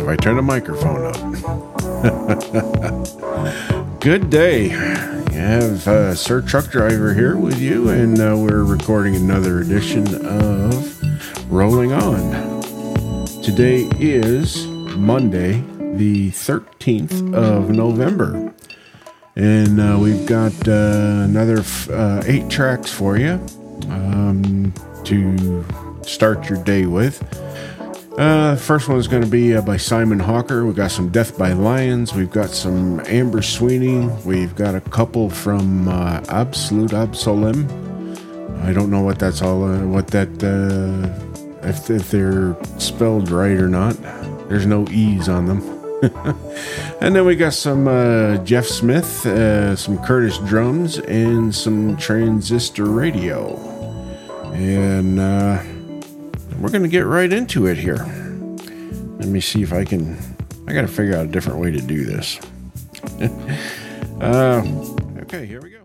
if I turn the microphone up. Good day. You have uh, Sir Truck Driver here with you, and uh, we're recording another edition of Rolling On. Today is Monday, the 13th of November. And uh, we've got uh, another f- uh, eight tracks for you um, to start your day with. Uh, first one is going to be uh, by Simon Hawker. We've got some Death by Lions. We've got some Amber Sweeney. We've got a couple from uh, Absolut Absolem. I don't know what that's all, uh, what that, uh, if, if they're spelled right or not. There's no E's on them. and then we got some uh, Geoff Smith, some Kurtis Drums, and some transistor radio. And we're going to get right into it here. Let me see if I can. I got to figure out a different way to do this. uh, okay, here we go.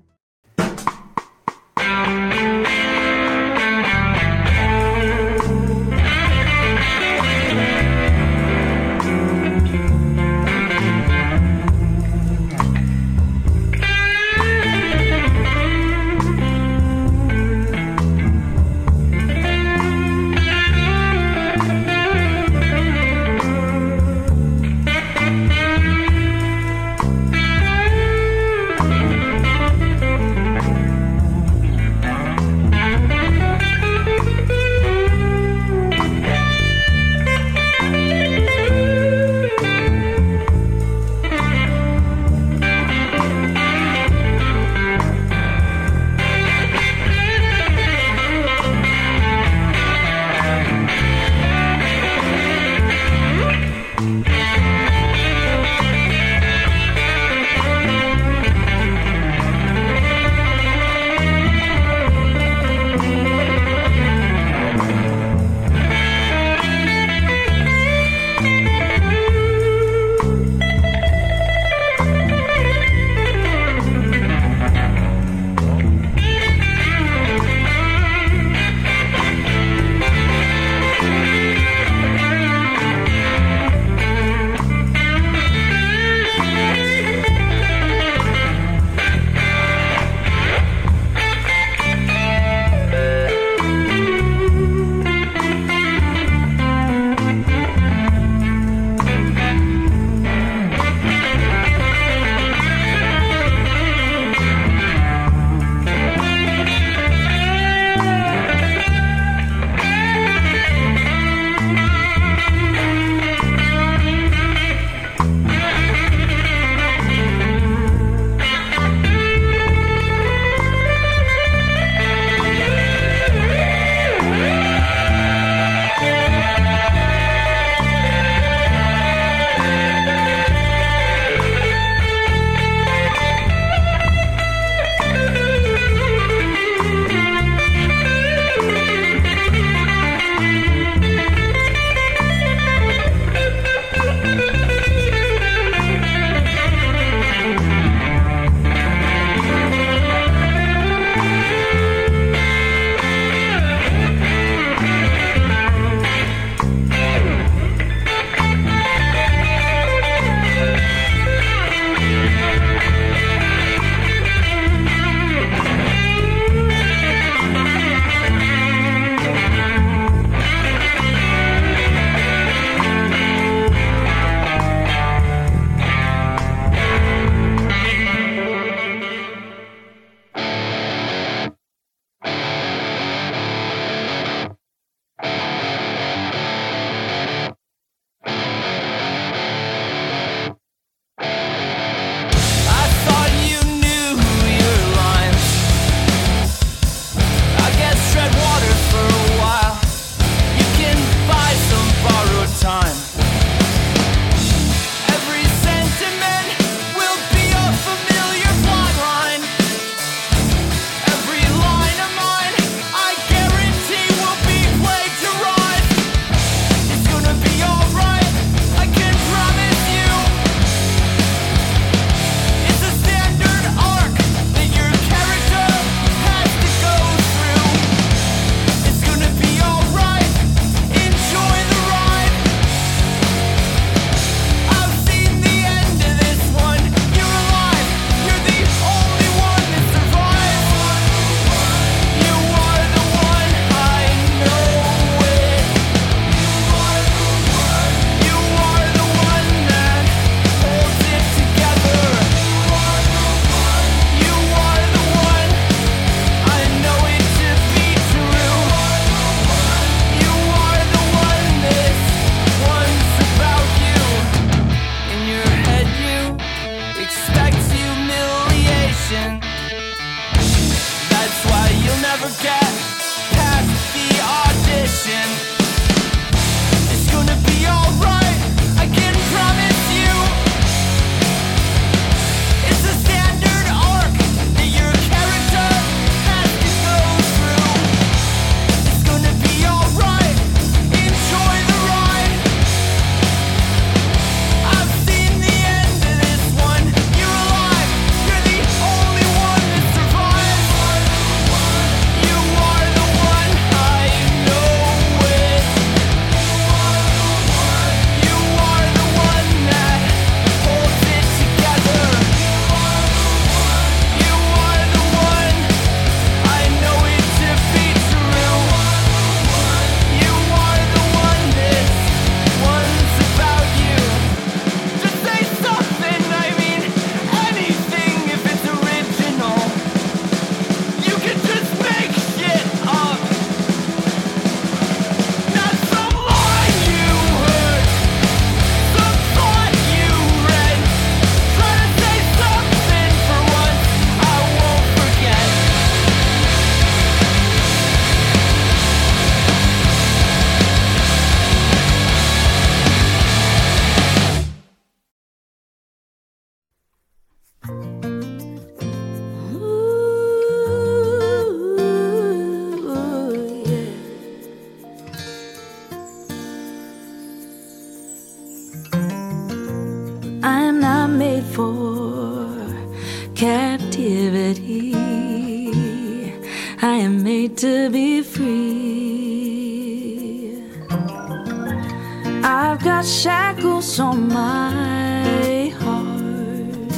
what's on my heart.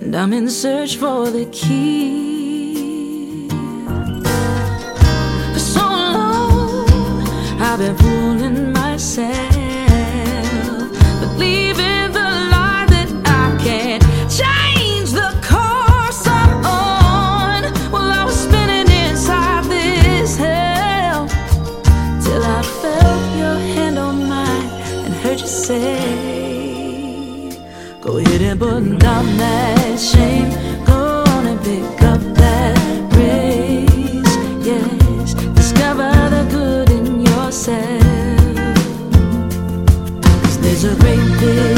And I'm in search for the key. For so long, I've been pulling. that shame. Pick up that praise. Yes, discover the good in there's a great big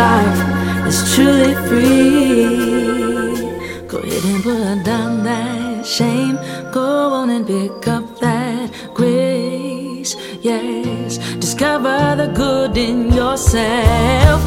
life is truly free. Go ahead and put down that shame. Go on and pick up that grace. Yes, discover the good in yourself.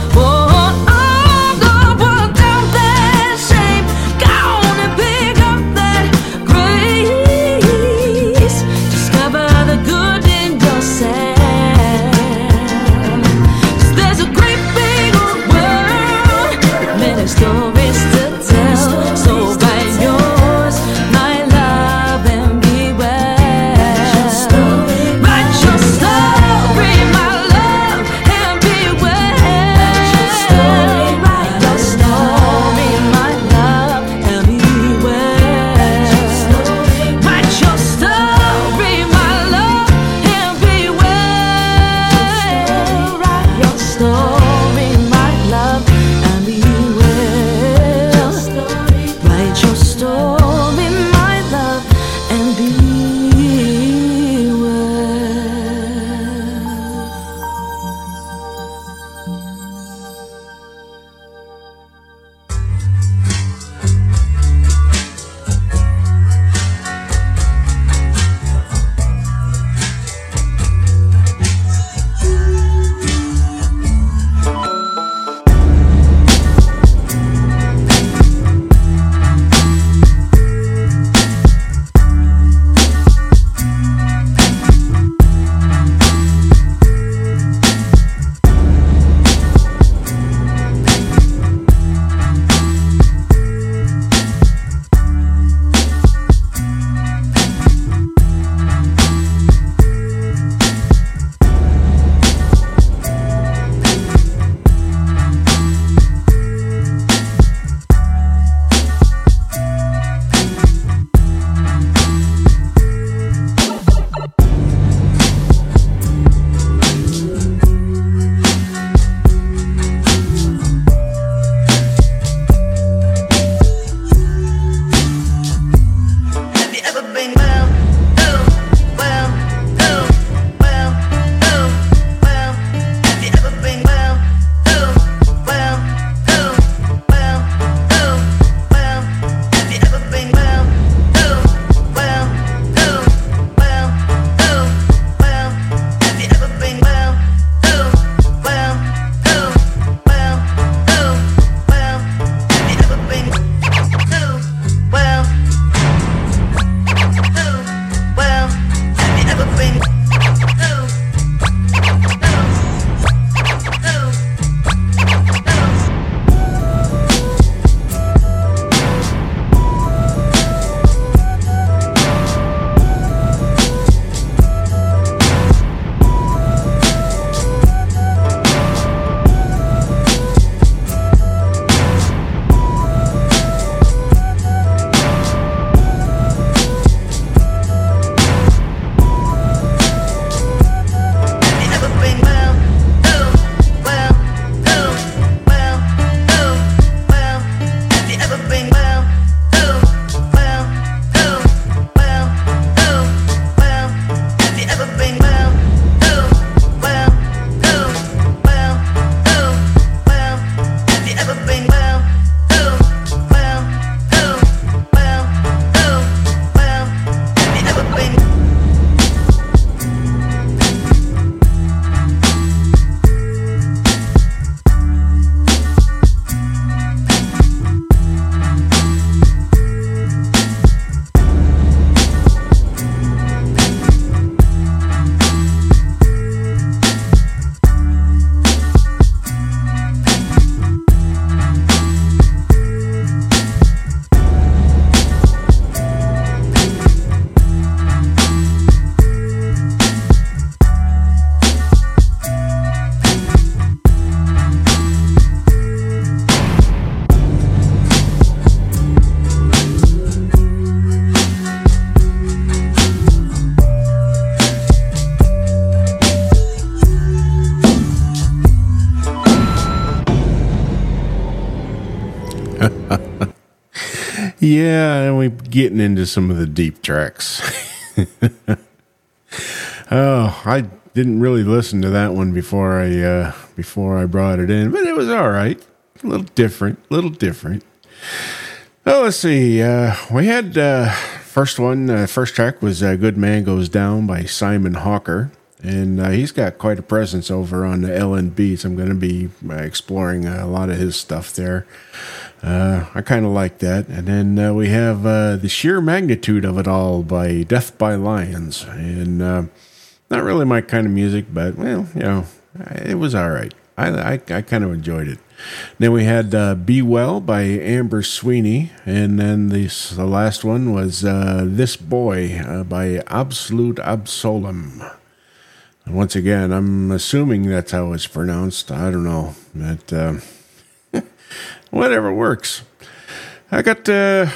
Yeah, and we're getting into some of the deep tracks. oh, I didn't really listen to that one before I uh, before I brought it in, but it was all right. A little different, a little different. Oh, let's see. Uh, we had uh, first one. Uh, first track was uh, "Good Man Goes Down" by Simon Hawker, and uh, he's got quite a presence over on the LN Beats. I'm going to be uh, exploring a lot of his stuff there. Uh, I kind of like that. And then uh, we have uh, The Sheer Magnitude of It All by Death by Lions. And uh, not really my kind of music, but, well, you know, it was all right. I, I, I kind of enjoyed it. Then we had uh, Be Well by Amber Sweeney. And then the, the last one was uh, This Boy by Absolut Absolem. And once again, I'm assuming that's how it's pronounced. I don't know. But whatever works. I got uh,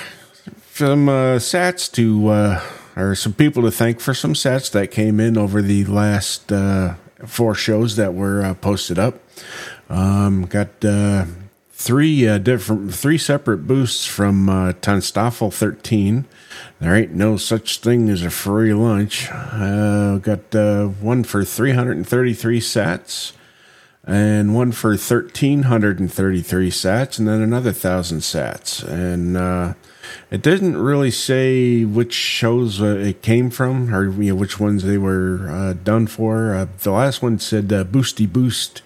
some uh, sats to, uh, or some people to thank for some sats that came in over the last uh, four shows that were uh, posted up. Um, got uh, three uh, different, three separate boosts from uh, Tanstaffel 13. There ain't no such thing as a free lunch. Uh, got uh, one for 333 sats and one for 1333 sats and then another 1000 sats. And uh, it didn't really say which shows uh, it came from or you know, which ones they were uh, done for. Uh, the last one said uh, boosty boost.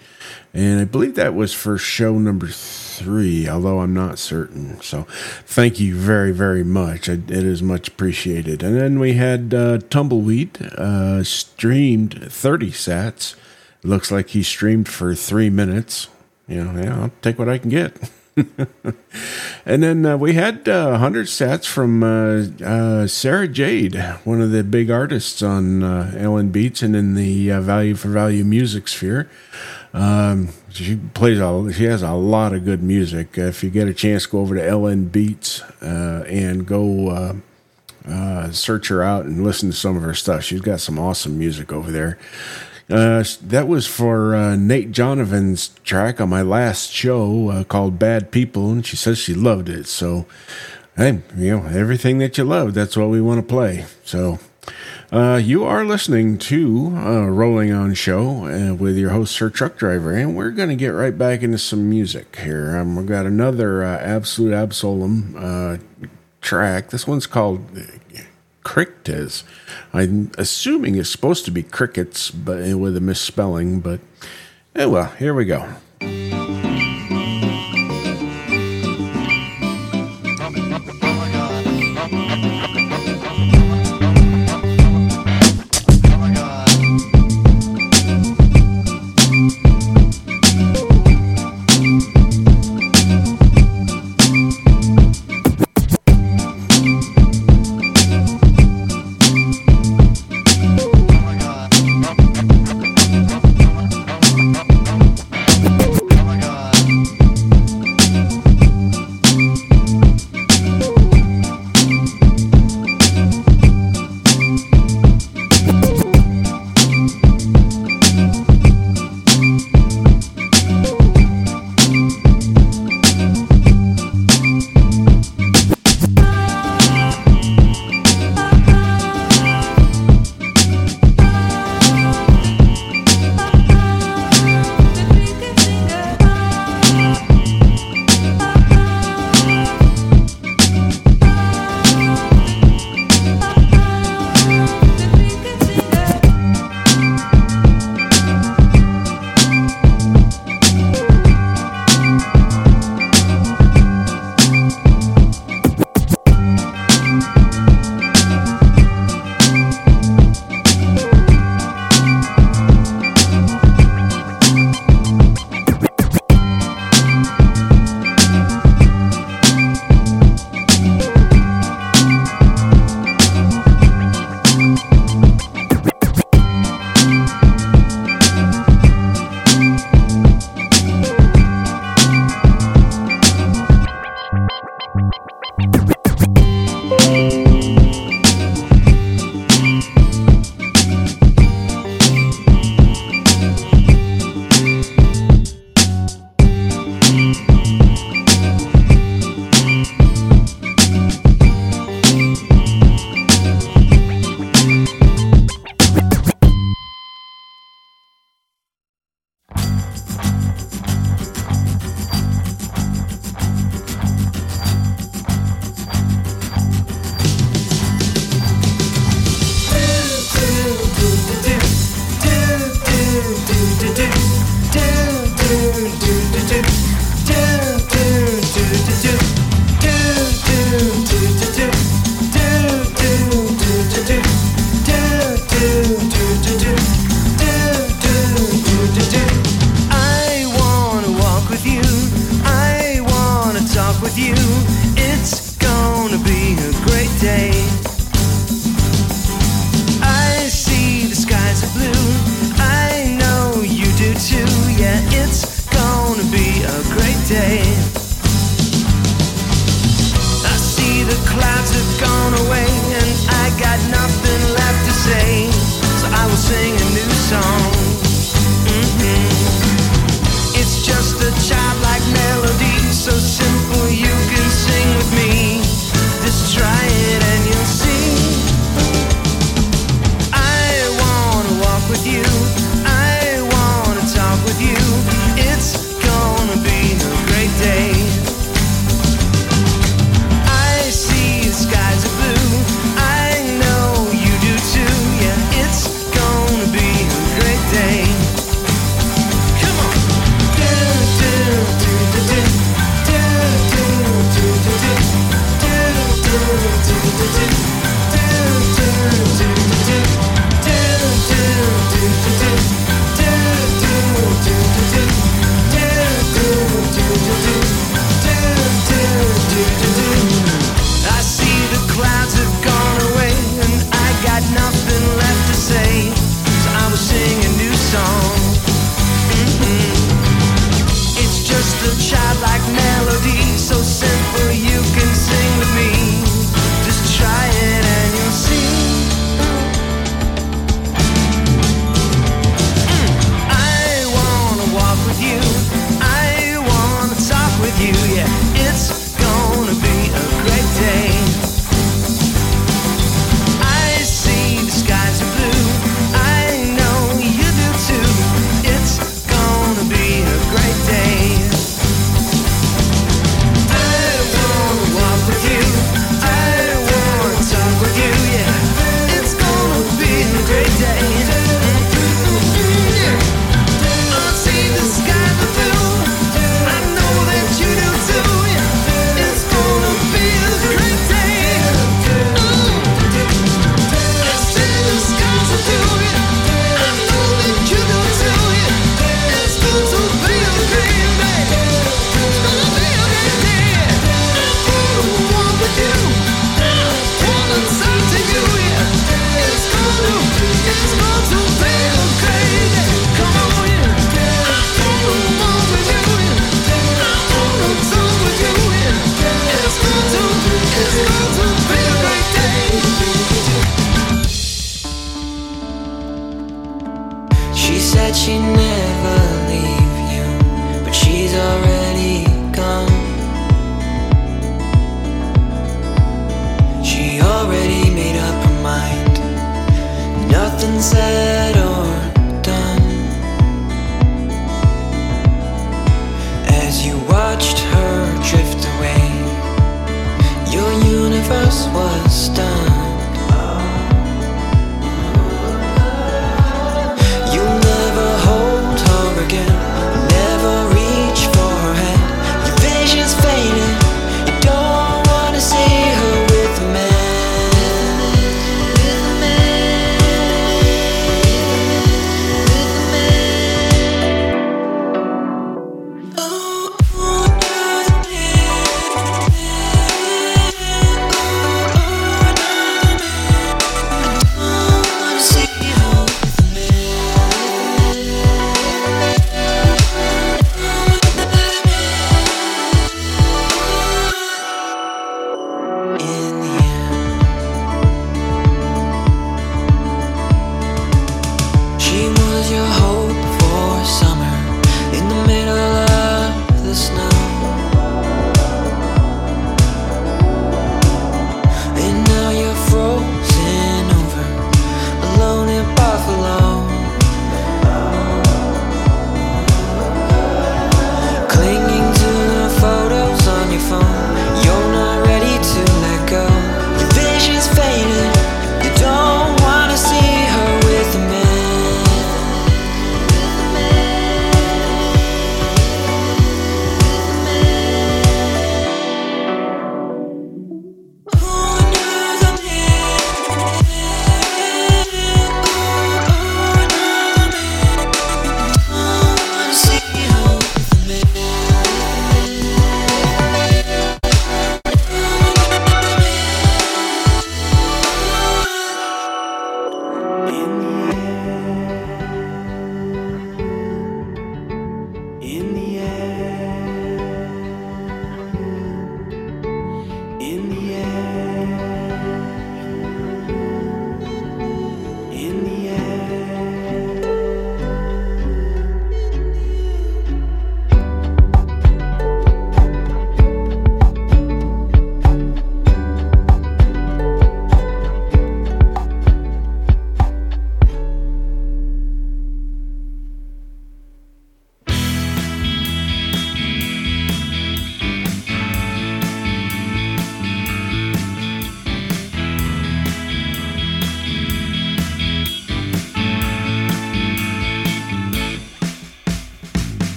And i believe that was for show number three although i'm not certain. So thank you very very much. It is much appreciated. And then we had uh, tumbleweed streamed 30 sats Looks like he streamed for three minutes. You know, yeah, I'll take what I can get. and then uh, we had uh, 100 stats from uh, uh, Sara Jade, one of the big artists on uh, LN Beats and in the uh, Value for Value music sphere. Um, she plays all. She has a lot of good music. if you get a chance, go over to LN Beats and go search her out and listen to some of her stuff. She's got some awesome music over there. Uh, that was for uh, Nate Johnivan's track on my last show uh, called Bad People, and she says she loved it. So, hey, you know, everything that you love, that's what we want to play. So, uh, you are listening to uh, Rolling On Show uh, with your host, Sir Truck Driver, and we're going to get right back into some music here. Um, we've got another Absolut Absolem track. This one's called Cricktes. I'm assuming it's supposed to be crickets, but with a misspelling. But oh well, here we go.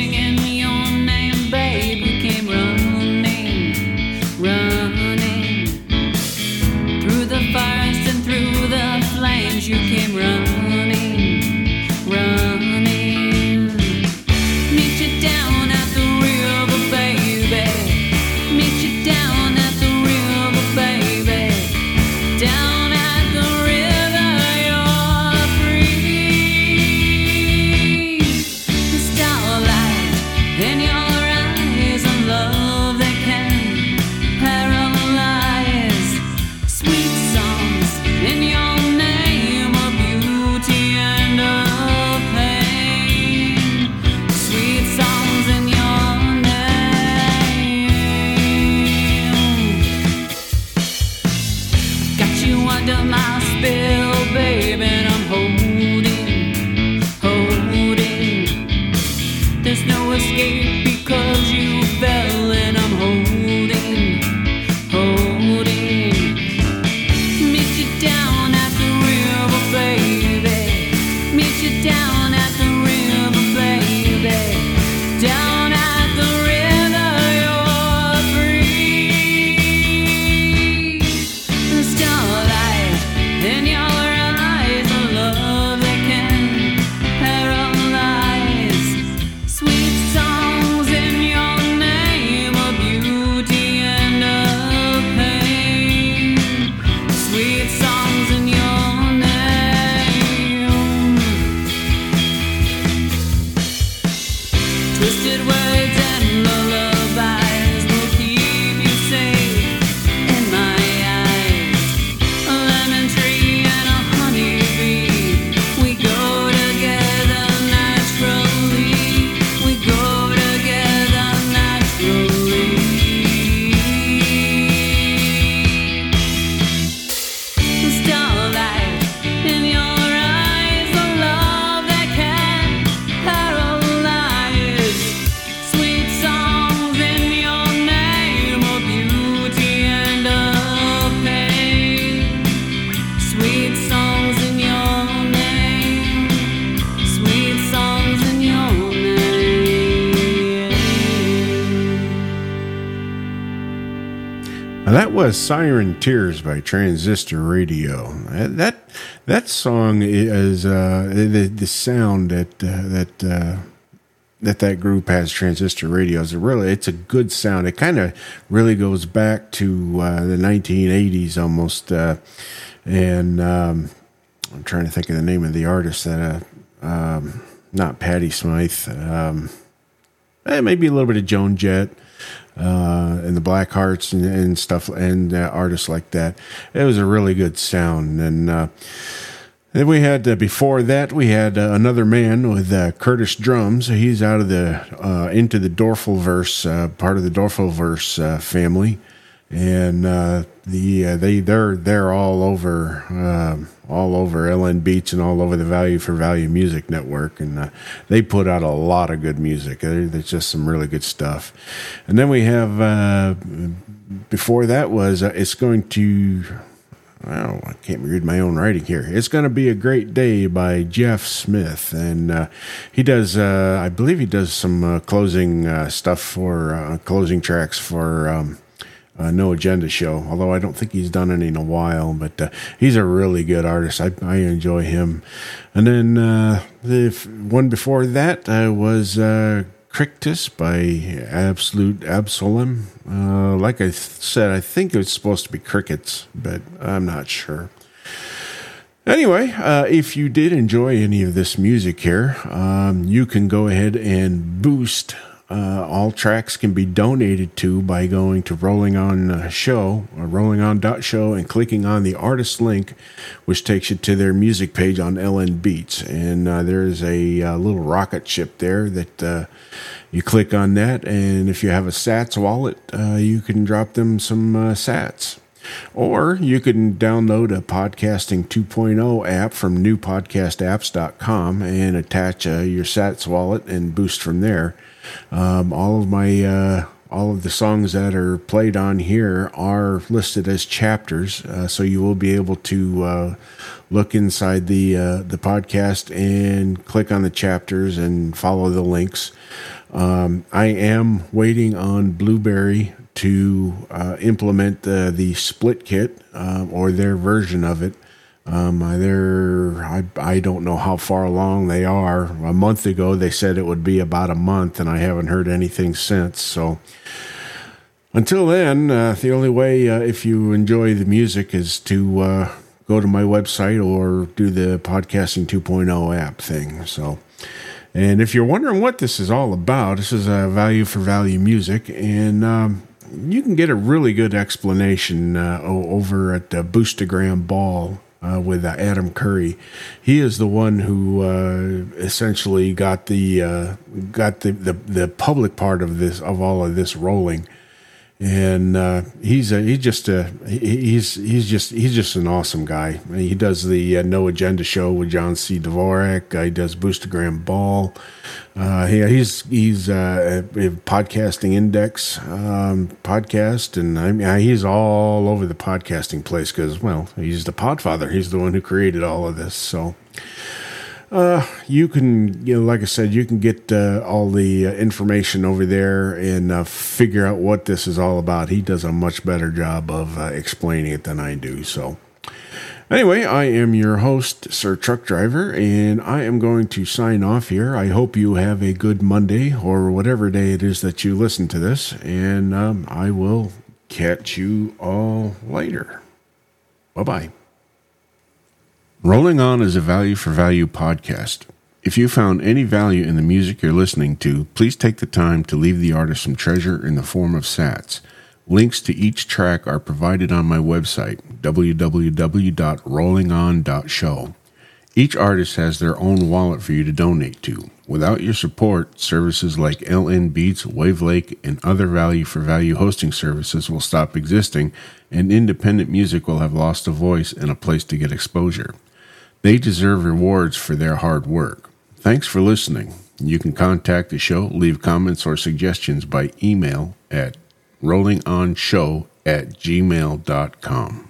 Singing under my spell, baby, and I'm holding, was "Siren Tears" by Transistor Radio. Uh, That that song is uh, the the sound that uh, that uh, that that group has. Transistor Radio is really it's a good sound. It kind of really goes back to uh, the 1980s almost, uh, and um, I'm trying to think of the name of the artist that um, not Patty Smyth. Um, eh, maybe a little bit of Joan Jett uh, and the Black Hearts and, and stuff, and uh, artists like that. It was a really good sound. And uh, then we had uh, before that we had uh, another man with uh, Kurtis Drums. He's out of the into the Doerfelverse, uh, part of the Doerfelverse uh, family, and uh, the uh, they they're they're all over um, all over LN Beats and all over the Value for Value Music Network, and uh, they put out a lot of good music. There- There's just some really good stuff. And then we have uh, before that was uh, it's going to. Well, I can't read my own writing here. It's going to be a great day by Geoff Smith, and uh, he does. Uh, I believe he does some uh, closing uh, stuff for closing tracks for um, uh, No Agenda Show. Although I don't think he's done any in a while, but uh, he's a really good artist. I, I enjoy him. And then uh, the one before that uh, was uh, Cricktes by Absolut Absolem. Uh, like I th- said, I think it's supposed to be crickets, but I'm not sure. Anyway, uh, if you did enjoy any of this music here, um, you can go ahead and boost. Uh, all tracks can be donated to by going to Rolling On uh, Show or Rolling On dot Show and clicking on the artist link, which takes you to their music page on LN Beats. And uh, there's a uh, little rocket ship there that uh, you click on that, and if you have a Sats wallet, uh, you can drop them some uh, Sats. Or you can download a Podcasting 2.0 app from newpodcastapps.com and attach uh, your Sats wallet and boost from there. Um, all of my uh, all of the songs that are played on here are listed as chapters, uh, so you will be able to uh, look inside the uh, the podcast and click on the chapters and follow the links. Um, I am waiting on Blueberry to uh, implement the the split kit um, or their version of it. Um, they're I, I don't know how far along they are. A month ago they said it would be about a month, and I haven't heard anything since. So until then, uh, the only way uh, if you enjoy the music is to uh, go to my website or do the podcasting 2.0 app thing. So. And if you're wondering what this is all about, this is a value for value music, and um, you can get a really good explanation uh, over at uh, Boostagram Ball uh, with uh, Adam Curry. He is the one who uh, essentially got the uh, got the, the the public part of this of all of this rolling and uh, he's a, he's just a he's he's just he's just an awesome guy. He does the uh, No Agenda show with John C. Dvorak. Uh, he does Boostagram Ball. Uh, he, he's he's uh, podcasting index um, podcast, and I mean he's all over the podcasting place because well he's the Podfather. He's the one who created all of this. So you can, you know, like I said, you can get uh, all the uh, information over there and uh, figure out what this is all about. He does a much better job of uh, explaining it than I do. So, anyway, I am your host, Sir Truck Driver, and I am going to sign off here. I hope you have a good Monday or whatever day it is that you listen to this, and um, I will catch you all later. Bye bye. Rolling On is a value for value podcast. If you found any value in the music you're listening to, please take the time to leave the artist some treasure in the form of sats. Links to each track are provided on my website, www.rollingon.show. Each artist has their own wallet for you to donate to. Without your support, services like LN Beats, Wavelake, and other value for value hosting services will stop existing, and independent music will have lost a voice and a place to get exposure. They deserve rewards for their hard work. Thanks for listening. You can contact the show, leave comments or suggestions by email at rollingonshow at gmail.com.